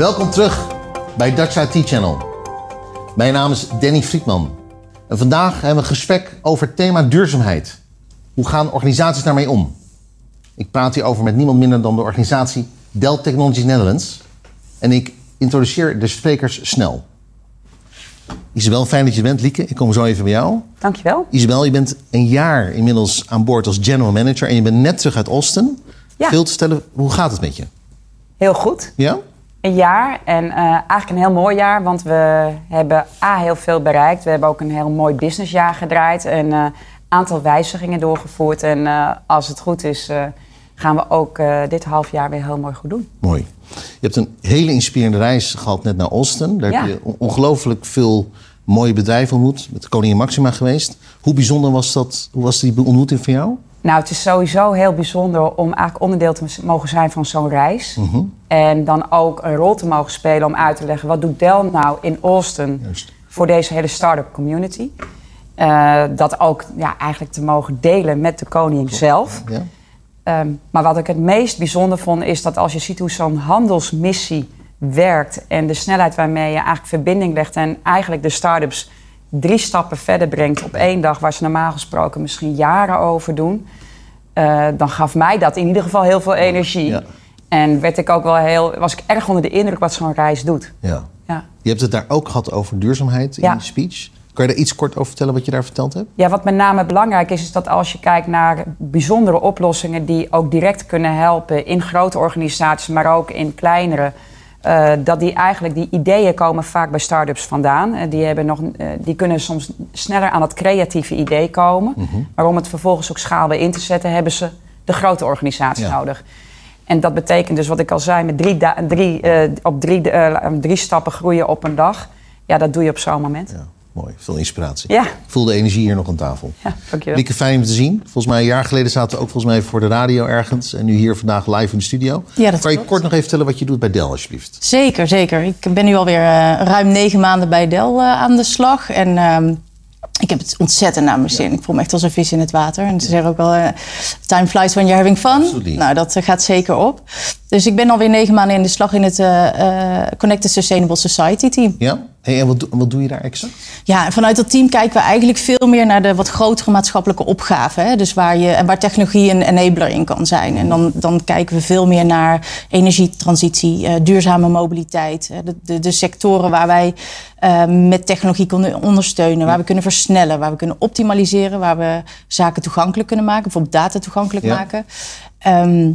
Welkom terug bij Dutch IT Channel. Mijn naam is Danny Friedman. En vandaag hebben we een gesprek over het thema duurzaamheid. Hoe gaan organisaties daarmee om? Ik praat hierover met niemand minder dan de organisatie Dell Technologies Netherlands. En ik introduceer de sprekers snel. Isabel, fijn dat je bent. Lieke, ik kom zo even bij jou. Dankjewel. Isabel, je bent een jaar inmiddels aan boord als general manager en je bent net terug uit Austin. Ja. Veel te stellen, hoe gaat het met je? Heel goed. Ja? Een jaar en eh, eigenlijk een heel mooi jaar, want we hebben A, heel veel bereikt. We hebben ook een heel mooi businessjaar gedraaid en een aantal wijzigingen doorgevoerd. En eh, als het goed is, eh, gaan we ook eh, dit half jaar weer heel mooi goed doen. Mooi. Je hebt een hele inspirerende reis gehad net naar Austin. Daar heb je on- ongelooflijk veel mooie bedrijven ontmoet. Met Koningin Maxima geweest. Hoe bijzonder was dat? Hoe was die ontmoeting voor jou? Nou, het is sowieso heel bijzonder om eigenlijk onderdeel te mogen zijn van zo'n reis. Mhm. En dan ook een rol te mogen spelen om uit te leggen... wat doet Dell nou in Austin Juist. voor deze hele start-up community. Eh, dat ook ja, eigenlijk te mogen delen met de koning zelf. Ja? Ehm, maar wat ik het meest bijzonder vond, is dat als je ziet hoe zo'n handelsmissie werkt en de snelheid waarmee je eigenlijk verbinding legt en eigenlijk de start-ups drie stappen verder brengt op één dag, waar ze normaal gesproken misschien jaren over doen, eh, dan gaf mij dat in ieder geval heel veel energie. Ja. En werd ik ook wel heel, was ik erg onder de indruk wat zo'n reis doet. ja. Ja. Je hebt het daar ook gehad over duurzaamheid in Ja. je speech. Kan je daar iets kort over vertellen wat je daar verteld hebt? Ja, wat met name belangrijk is, is dat als je kijkt naar bijzondere oplossingen die ook direct kunnen helpen in grote organisaties, maar ook in kleinere. Eh, dat die eigenlijk, die ideeën komen vaak bij start-ups vandaan. Eh, die, hebben nog, eh, die kunnen soms sneller aan dat creatieve idee komen. Maar om het vervolgens ook schaalbaar in te zetten, hebben ze de grote organisatie Ja. nodig. En dat betekent dus wat ik al zei, met drie, drie, op drie, drie stappen groeien op een dag. Ja, dat doe je op zo'n moment. Ja, mooi. Veel inspiratie. Ja, Ik voel de energie hier nog aan tafel. ja dankjewel. Lieke, fijn om te zien. Volgens mij een jaar geleden zaten we ook volgens mij voor de radio ergens. En nu hier vandaag live in de studio. Ja, dat kan je klopt. kort nog even vertellen wat je doet bij Dell, alsjeblieft? Zeker, zeker. Ik ben nu alweer eh ruim negen maanden bij Dell eh, aan de slag. En ehm, ik heb het ontzettend naar mijn zin. Ik voel me echt als een vis in het water. En ze zeggen ook wel, eh, time flies when you're having fun. Absolutely. Nou, dat gaat zeker op. Dus ik ben alweer negen maanden in de slag in het Connected Sustainable Society team. Ja? Hey, en wat, doe- wat doe je daar exact? Ja, vanuit dat team kijken we eigenlijk veel meer naar de wat grotere maatschappelijke opgaven. Hè? Dus waar, je, en waar technologie een enabler in kan zijn. En dan, dan kijken we veel meer naar energietransitie, eh, duurzame mobiliteit. de, de, de sectoren waar wij eh, met technologie kunnen ondersteunen, waar we kunnen versnellen, waar we kunnen optimaliseren, waar we zaken toegankelijk kunnen maken, bijvoorbeeld data toegankelijk Ja. maken. Ehm,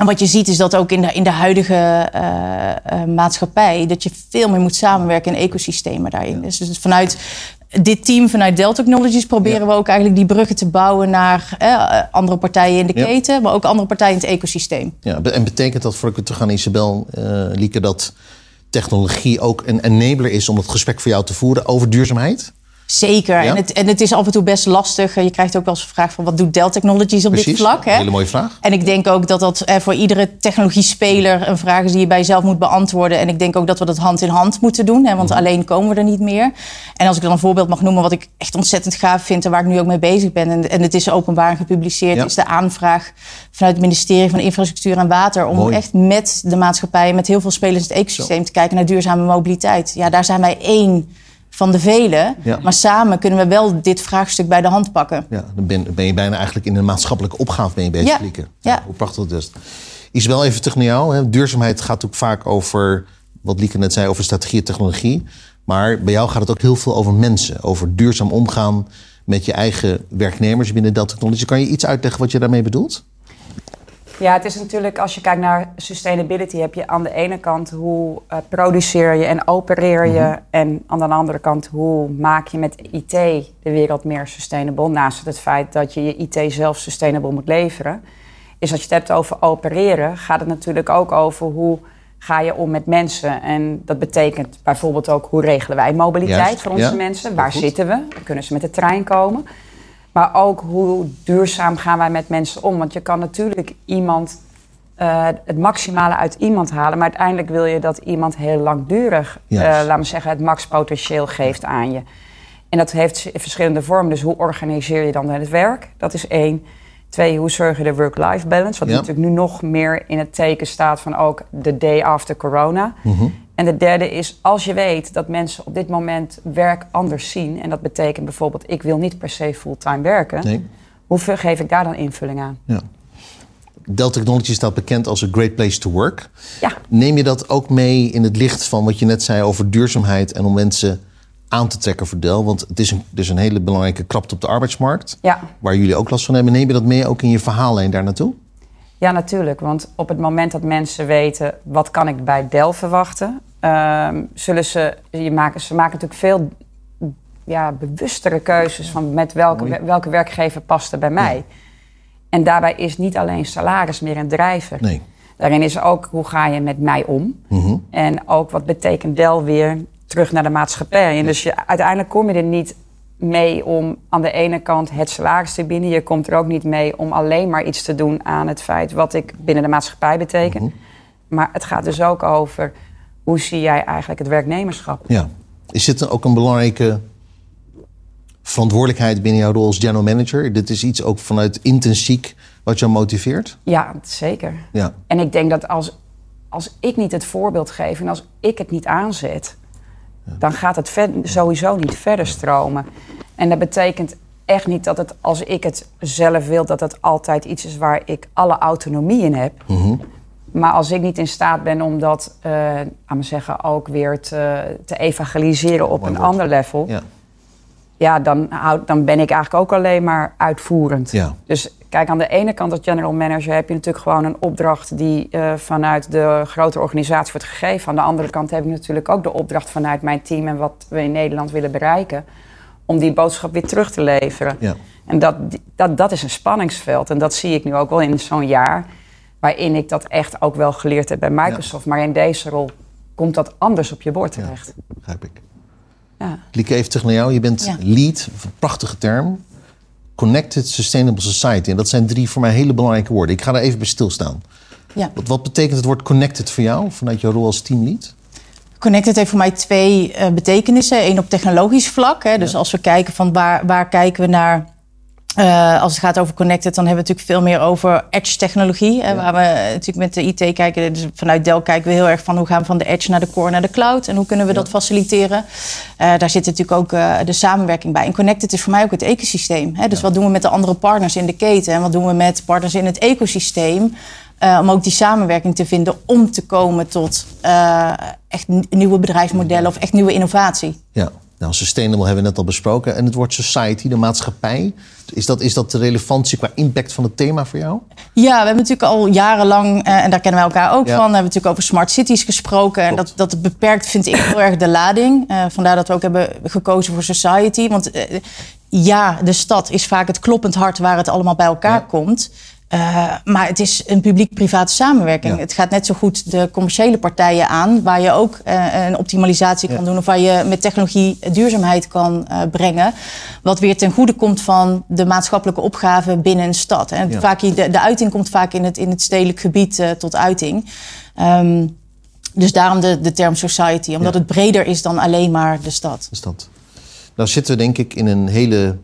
en wat je ziet is dat ook in de, in de huidige eh, eh, maatschappij... dat je veel meer moet samenwerken in ecosystemen daarin. Dus, dus vanuit dit team, vanuit Dell Technologies... proberen Ja. we ook eigenlijk die bruggen te bouwen naar eh, andere partijen in de Ja. keten... maar ook andere partijen in het ecosysteem. Ja, en betekent dat, voor ik weer terug naar Isabel, Lieke, dat technologie ook een enabler is om het gesprek voor jou te voeren over duurzaamheid? Zeker. Ja? En, het, en het is af en toe best lastig. Je krijgt ook wel eens een vraag van... wat doet Dell Technologies op dit vlak? Hè? Een hele mooie vraag. En ik denk ook dat dat eh, voor iedere technologiespeler een vraag is die je bij jezelf moet beantwoorden. En ik denk ook dat we dat hand in hand moeten doen, hè, want Mhm. alleen komen we er niet meer. En als ik dan een voorbeeld mag noemen wat ik echt ontzettend gaaf vind en waar ik nu ook mee bezig ben, en, en het is openbaar gepubliceerd, Ja. is de aanvraag vanuit het ministerie van Infrastructuur en Water om Mooi. echt met de maatschappij, met heel veel spelers in het ecosysteem te kijken naar duurzame mobiliteit. Ja, daar zijn wij één van de velen, Ja. maar samen kunnen we wel dit vraagstuk bij de hand pakken. Ja, dan ben, ben je bijna eigenlijk in een maatschappelijke opgave mee bezig, Ja. Lieke. Ja. Hoe prachtig dat is. Isabel, even terug naar jou. Hè. Duurzaamheid gaat ook vaak over, wat Lieke net zei, over strategie en technologie. Maar bij jou gaat het ook heel veel over mensen. Over duurzaam omgaan met je eigen werknemers binnen Dell Technologies. Kan je iets uitleggen wat je daarmee bedoelt? Ja, het is natuurlijk, als je kijkt naar sustainability, heb je aan de ene kant hoe eh, produceer je en opereer je. En aan de andere kant hoe maak je met IT de wereld meer sustainable. Naast het feit dat je je IT zelf sustainable moet leveren. Is als je het hebt over opereren, gaat het natuurlijk ook over hoe ga je om met mensen. En dat betekent bijvoorbeeld ook hoe regelen wij mobiliteit Juist, voor onze ja. mensen. Waar goed. zitten we? Kunnen ze met de trein komen? Maar ook hoe duurzaam gaan wij met mensen om? Want je kan natuurlijk iemand eh, het maximale uit iemand halen. Maar uiteindelijk wil je dat iemand heel langdurig, Juist. laten we zeggen, het max potentieel geeft aan je. En dat heeft verschillende vormen. Dus hoe organiseer je dan het werk? Dat is één. Twee, hoe zorg je de work-life balance? Wat Ja. natuurlijk nu nog meer in het teken staat van ook de day after corona. Mhm. En de derde is, als je weet dat mensen op dit moment werk anders zien... en dat betekent bijvoorbeeld, ik wil niet per se fulltime werken... Nee. hoeveel geef ik daar dan invulling aan? Ja. Dell Technologies staat bekend als een great place to work. Ja, Neem je dat ook mee in het licht van wat je net zei over duurzaamheid en om mensen aan te trekken voor Dell? Want het is een, dus een hele belangrijke krapte op de arbeidsmarkt, ja. waar jullie ook last van hebben. Neem je dat mee ook in je verhaallijn daar naartoe? Ja, natuurlijk. Want op het moment dat mensen weten wat kan ik bij Dell verwachten, ehm, zullen ze, je maken, ze maken natuurlijk veel ja, bewustere keuzes van met welke, welke werkgever past er bij mij. En daarbij is niet alleen salaris meer een drijver. Nee. Daarin is ook hoe ga je met mij om. Mhm. En ook wat betekent Dell weer terug naar de maatschappij. En dus je, uiteindelijk kom je er niet mee om aan de ene kant het salaris te bieden. Je komt er ook niet mee om alleen maar iets te doen aan het feit wat ik binnen de maatschappij beteken. Maar het gaat dus ook over hoe zie jij eigenlijk het werknemerschap. Ja. Is dit ook een belangrijke verantwoordelijkheid binnen jouw rol als general manager? Dit is iets ook vanuit intrinsiek wat jou motiveert? Ja, zeker. Ja. En ik denk dat als, als ik niet het voorbeeld geef en als ik het niet aanzet, dan gaat het ver- sowieso niet verder stromen. En dat betekent echt niet dat het, als ik het zelf wil, dat het altijd iets is waar ik alle autonomie in heb. Mhm. Maar als ik niet in staat ben om dat, eh aan me zeggen, ook weer te, te evangeliseren op Mooi een woord. ander level, Ja. ja, dan, houd, dan ben ik eigenlijk ook alleen maar uitvoerend. Ja. Dus kijk, aan de ene kant als general manager heb je natuurlijk gewoon een opdracht die eh, vanuit de grote organisatie wordt gegeven. Aan de andere kant heb ik natuurlijk ook de opdracht vanuit mijn team en wat we in Nederland willen bereiken, om die boodschap weer terug te leveren. Ja. En dat, dat, dat is een spanningsveld. En dat zie ik nu ook wel in zo'n jaar, waarin ik dat echt ook wel geleerd heb bij Microsoft. Maar in deze rol komt dat anders op je bord Ja. terecht. Begrijp ik. Ja. Lieke, even terug naar jou. Je bent Ja. lead, een prachtige term. Connected Sustainable Society. En dat zijn drie voor mij hele belangrijke woorden. Ik ga daar even bij stilstaan. Ja. Wat, wat betekent het woord connected voor jou vanuit jouw rol als teamlead? Connected heeft voor mij twee eh, betekenissen. Eén op technologisch vlak. Hè. Dus als we kijken van waar, waar kijken we naar. Eh, als het gaat over connected, dan hebben we natuurlijk veel meer over edge technologie. Hè, Waar we natuurlijk met de IT kijken. Dus vanuit Dell kijken we heel erg van hoe gaan we van de edge naar de core naar de cloud. En hoe kunnen we dat faciliteren. Eh, daar zit natuurlijk ook eh, de samenwerking bij. En connected is voor mij ook het ecosysteem. Hè. Dus wat doen we met de andere partners in de keten? En wat doen we met partners in het ecosysteem? Om ook die samenwerking te vinden om te komen tot echt nieuwe bedrijfsmodellen of echt nieuwe innovatie. Ja, nou, sustainable hebben we net al besproken. En het woord society, de maatschappij. Is dat, is dat de relevantie qua impact van het thema voor jou? Ja, we hebben natuurlijk al jarenlang, eh, en daar kennen wij elkaar ook Ja. van, hebben we natuurlijk over smart cities gesproken. En dat, dat beperkt, vind ik, heel erg de lading. Eh, vandaar dat we ook hebben gekozen voor society. Want eh, ja, de stad is vaak het kloppend hart waar het allemaal bij elkaar Ja. komt. Eh, maar het is een publiek-private samenwerking. Ja. Het gaat net zo goed de commerciële partijen aan, waar je ook eh, een optimalisatie kan doen of waar je met technologie duurzaamheid kan eh, brengen. Wat weer ten goede komt van de maatschappelijke opgave binnen een stad. En Ja. vaak, de, de uiting komt vaak in het, in het stedelijk gebied tot uiting. Ehm, dus daarom de, de term society, omdat het breder is dan alleen maar de stad. Is dat? Nou zitten we denk ik in een hele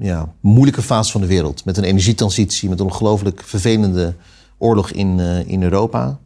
ja, moeilijke fase van de wereld. Met een energietransitie, met een ongelooflijk vervelende oorlog in, eh, in Europa.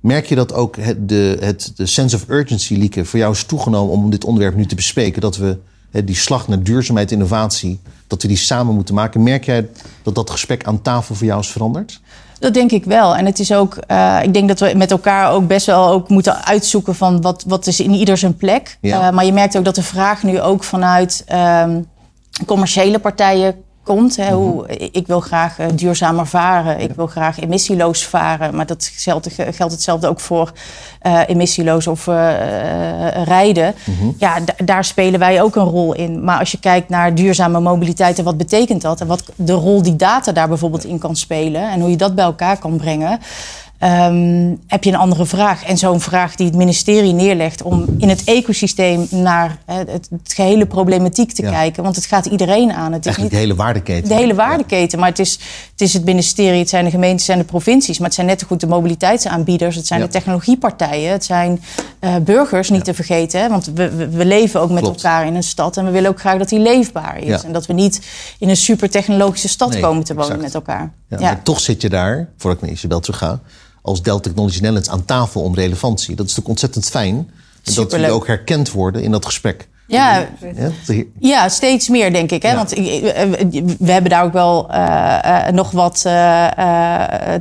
Merk je dat ook het, de, het, de sense of urgency, Lieke, voor jou is toegenomen om dit onderwerp nu te bespreken? Dat we hè, die slag naar duurzaamheid, innovatie, dat we die samen moeten maken. Merk jij dat dat gesprek aan tafel voor jou is veranderd? Dat denk ik wel. En het is ook, eh, ik denk dat we met elkaar ook best wel ook moeten uitzoeken van wat, wat is in ieder zijn plek. Ja. Eh, maar je merkt ook dat de vraag nu ook vanuit ehm, commerciële partijen komt. Hè, hoe, ik wil graag eh, duurzamer varen, ik wil graag emissieloos varen. Maar dat geldt, geldt hetzelfde ook voor eh, emissieloos of eh, rijden. Ja, da- daar spelen wij ook een rol in. Maar als je kijkt naar duurzame mobiliteit en wat betekent dat? En wat de rol die data daar bijvoorbeeld in kan spelen en hoe je dat bij elkaar kan brengen. Ehm, heb je een andere vraag. En zo'n vraag die het ministerie neerlegt om in het ecosysteem naar het, het, gehele problematiek te kijken. Want het gaat iedereen aan. Het is Eigenlijk niet, de hele waardeketen. De hele waardeketen. Maar het is, het is het ministerie, het zijn de gemeentes en de provincies. Maar het zijn net zo goed de mobiliteitsaanbieders. Het zijn de technologiepartijen. Het zijn uh, burgers, niet te vergeten. Hè? Want we, we, leven ook met elkaar in een stad. En we willen ook graag dat die leefbaar is. En dat we niet in een super technologische stad komen te wonen met elkaar. Ja, toch zit je daar, voor ik naar Isabel terug ga, als Dell Technologies Netherlands aan tafel om relevantie. Dat is natuurlijk ontzettend fijn. dat jullie ook herkend worden in dat gesprek. Ja, ja, steeds meer denk ik. Hè? Want we hebben daar ook wel uh, nog wat uh,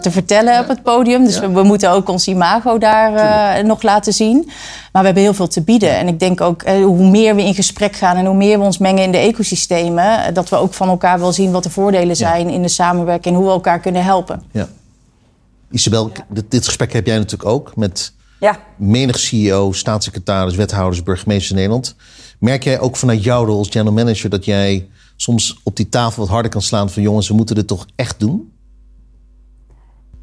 te vertellen op het podium. Dus we, moeten ook ons imago daar nog laten zien. Maar we hebben heel veel te bieden. En ik denk ook hoe meer we in gesprek gaan en hoe meer we ons mengen in de ecosystemen, dat we ook van elkaar wel zien wat de voordelen zijn in de samenwerking en hoe we elkaar kunnen helpen. Ja. Isabel, dit, dit gesprek heb jij natuurlijk ook met ja. menig CEO, staatssecretaris, wethouders, burgemeesters in Nederland. Merk jij ook vanuit jouw rol als general manager dat jij soms op die tafel wat harder kan slaan van jongens, we moeten dit toch echt doen?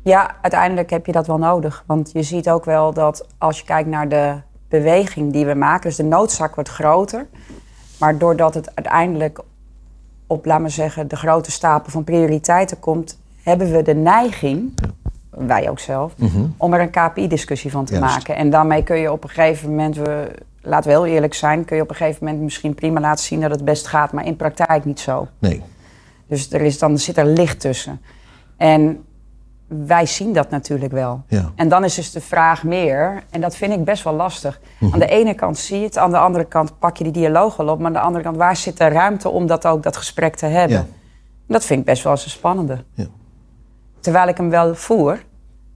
Ja, uiteindelijk heb je dat wel nodig. Want je ziet ook wel dat als je kijkt naar de beweging die we maken, dus de noodzaak wordt groter. Maar doordat het uiteindelijk op, laten we zeggen, de grote stapel van prioriteiten komt, hebben we de neiging, wij ook zelf, mhm. om er een KPI-discussie van te maken. En daarmee kun je op een gegeven moment, we, laten we heel eerlijk zijn, kun je op een gegeven moment misschien prima laten zien dat het best gaat, maar in praktijk niet zo. Nee. Dus er is, dan zit er licht tussen. En wij zien dat natuurlijk wel. Ja. En dan is dus de vraag meer, en dat vind ik best wel lastig. Mhm. Aan de ene kant zie je het, aan de andere kant pak je die dialoog al op, maar aan de andere kant, waar zit de ruimte om dat ook, dat gesprek te hebben? Ja. Dat vind ik best wel eens een spannende. Ja. Terwijl ik hem wel voer,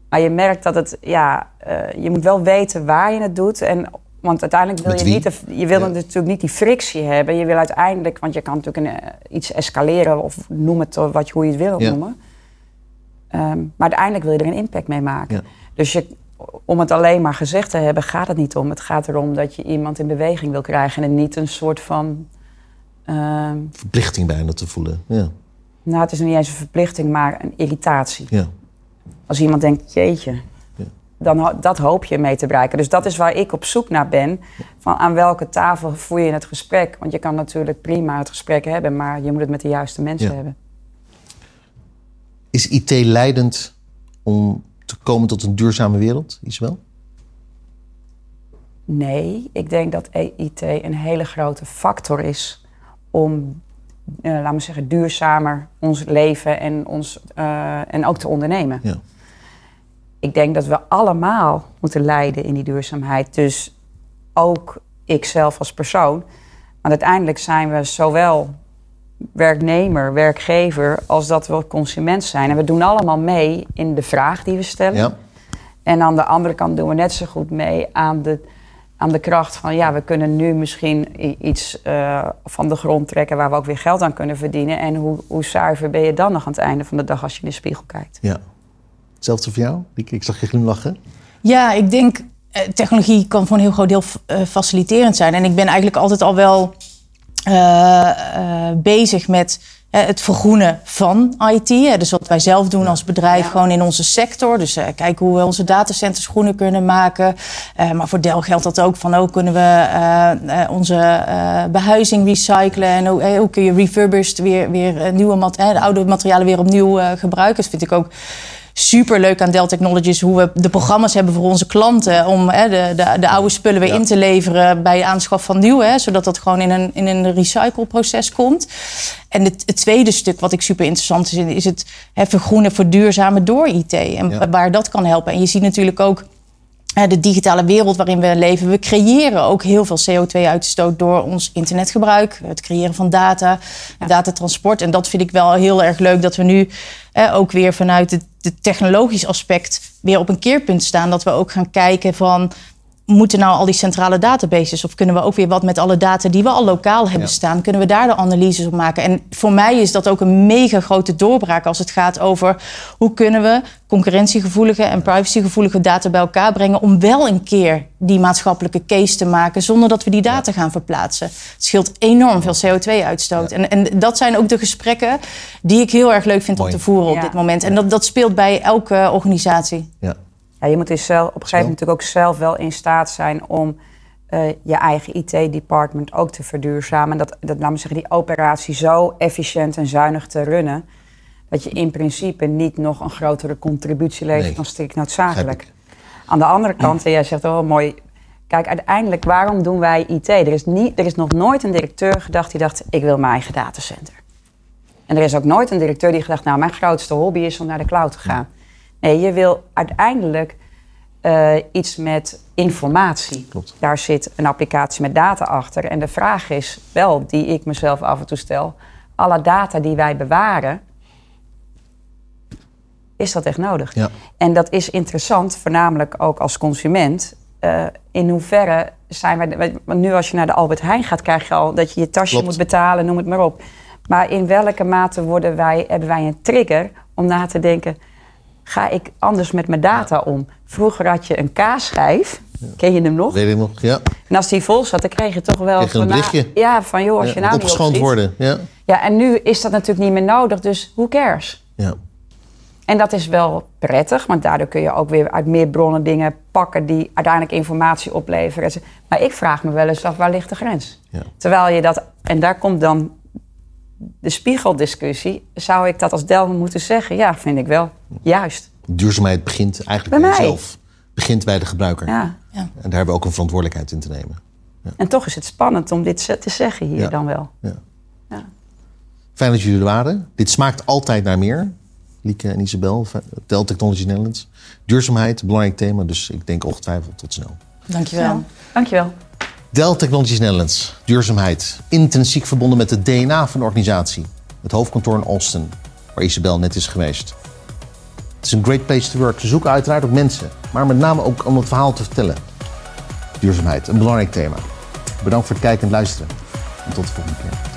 maar je merkt dat het, ja, uh, je moet wel weten waar je het doet en want uiteindelijk wil je niet, je wil natuurlijk niet die frictie hebben. Je wil uiteindelijk, want je kan natuurlijk een, eh, iets escaleren of noem het wat, hoe je het wil noemen. Um, maar uiteindelijk wil je er een impact mee maken. Dus je, om het alleen maar gezegd te hebben, gaat het niet om. Het gaat erom dat je iemand in beweging wil krijgen en niet een soort van. Uh, Verplichting bijna te voelen. Ja. Nou, het is niet eens een verplichting, maar een irritatie. Ja. Als iemand denkt, jeetje, dan dat hoop je mee te bereiken. Dus dat is waar ik op zoek naar ben. Van aan welke tafel voer je het gesprek? Want je kan natuurlijk prima het gesprek hebben, maar je moet het met de juiste mensen hebben. Is IT leidend om te komen tot een duurzame wereld, Isabel? Nee, ik denk dat IT een hele grote factor is om, uh, laten we zeggen, duurzamer ons leven en, ons, uh, en ook te ondernemen. Ja ik denk dat we allemaal moeten leiden in die duurzaamheid. Dus ook ikzelf als persoon. Want uiteindelijk zijn we zowel werknemer, werkgever, als dat we consument zijn. En we doen allemaal mee in de vraag die we stellen. Ja. En aan de andere kant doen we net zo goed mee aan de, aan de kracht van... ja, we kunnen nu misschien iets uh, van de grond trekken... waar we ook weer geld aan kunnen verdienen. En hoe, hoe zuiver ben je dan nog aan het einde van de dag als je in de spiegel kijkt? Ja. Hetzelfde voor jou? Ik zag je glimlachen. Ja, ik denk eh, technologie kan voor een heel groot deel uh, faciliterend zijn. En ik ben eigenlijk altijd al wel uh, bezig met het vergroenen van IT. Dus wat wij zelf doen als bedrijf, gewoon in onze sector. Dus kijken hoe we onze datacenters groener kunnen maken. maar voor Dell geldt dat ook van hoe kunnen we onze behuizing recyclen. En hoe, hoe kun je refurbished weer, weer nieuwe de oude materialen weer opnieuw gebruiken. Dat vind ik ook super leuk aan Dell Technologies hoe we de programma's hebben voor onze klanten om hè, de, de, de, oude spullen weer in te leveren bij aanschaf van nieuwe, hè, zodat dat gewoon in een, in een recycleproces komt. En het, het, tweede stuk wat ik super interessant vind, is het hè, vergroenen, verduurzamen door IT en waar dat kan helpen. En je ziet natuurlijk ook de digitale wereld waarin we leven. We creëren ook heel veel CO2-uitstoot door ons internetgebruik, het creëren van data, datatransport. En dat vind ik wel heel erg leuk dat we nu ook weer vanuit het technologisch aspect weer op een keerpunt staan. Dat we ook gaan kijken van moeten nou al die centrale databases? Of kunnen we ook weer wat met alle data die we al lokaal hebben staan? Kunnen we daar de analyses op maken? En voor mij is dat ook een mega grote doorbraak als het gaat over hoe kunnen we concurrentiegevoelige en privacygevoelige data bij elkaar brengen om wel een keer die maatschappelijke case te maken zonder dat we die data gaan verplaatsen. Het scheelt enorm veel CO2-uitstoot. En, en dat zijn ook de gesprekken die ik heel erg leuk vind om te voeren op dit moment. En dat, dat speelt bij elke organisatie. Ja. Ja, je moet dus zelf, op een gegeven moment natuurlijk ook zelf wel in staat zijn om eh, je eigen IT-department ook te verduurzamen. En dat, dat, laat me zeggen, die operatie zo efficiënt en zuinig te runnen. Dat je in principe niet nog een grotere contributie levert Nee. dan strikt noodzakelijk. Aan de andere kant, en jij zegt wel mooi. Kijk, uiteindelijk, waarom doen wij IT? Er is, niet, er is nog nooit een directeur gedacht die dacht: ik wil mijn eigen datacenter. En er is ook nooit een directeur die gedacht: nou, mijn grootste hobby is om naar de cloud te gaan. Nee, je wil uiteindelijk eh, iets met informatie. Klopt. Daar zit een applicatie met data achter. En de vraag is wel, die ik mezelf af en toe stel: alle data die wij bewaren, is dat echt nodig? Ja. En dat is interessant, voornamelijk ook als consument. Eh, in hoeverre zijn wij. Want nu, als je naar de Albert Heijn gaat, krijg je al dat je je tasje Klopt. moet betalen, noem het maar op. Maar in welke mate worden wij, hebben wij een trigger om na te denken: ga ik anders met mijn data om? Vroeger had je een kaasschijf, ken je hem nog? Weet ik nog? Ja. En als die vol zat, dan kreeg je toch wel Kreeg je een berichtje. ja, van joh, als je nou opgeschoond opschiet. worden. Ja. Ja, en nu is dat natuurlijk niet meer nodig, dus who cares? Ja. En dat is wel prettig, want daardoor kun je ook weer uit meer bronnen dingen pakken die uiteindelijk informatie opleveren. Maar ik vraag me wel eens af, waar ligt de grens? Ja. Terwijl je dat, en daar komt dan de spiegeldiscussie, zou ik dat als Delver moeten zeggen? Ja, vind ik wel. Juist. Duurzaamheid begint eigenlijk Bij bij, mij. jezelf. Begint bij de gebruiker. Ja. Ja. En daar hebben we ook een verantwoordelijkheid in te nemen. En toch is het spannend om dit te zeggen hier Ja. dan wel. Ja. Ja. Fijn dat jullie er waren. Dit smaakt altijd naar meer. Lieke en Isabel, van Dell Technologies Netherlands. Duurzaamheid, een belangrijk thema. Dus ik denk ongetwijfeld tot snel. Dankjewel. Ja. Dankjewel. Dell Technologies Netherlands, duurzaamheid. Intrinsiek verbonden met het DNA van de organisatie. Het hoofdkantoor in Austin, waar Isabel net is geweest. Het is een great place to work. Ze zoeken uiteraard ook mensen, maar met name ook om het verhaal te vertellen. Duurzaamheid, een belangrijk thema. Bedankt voor het kijken en luisteren. En tot de volgende keer.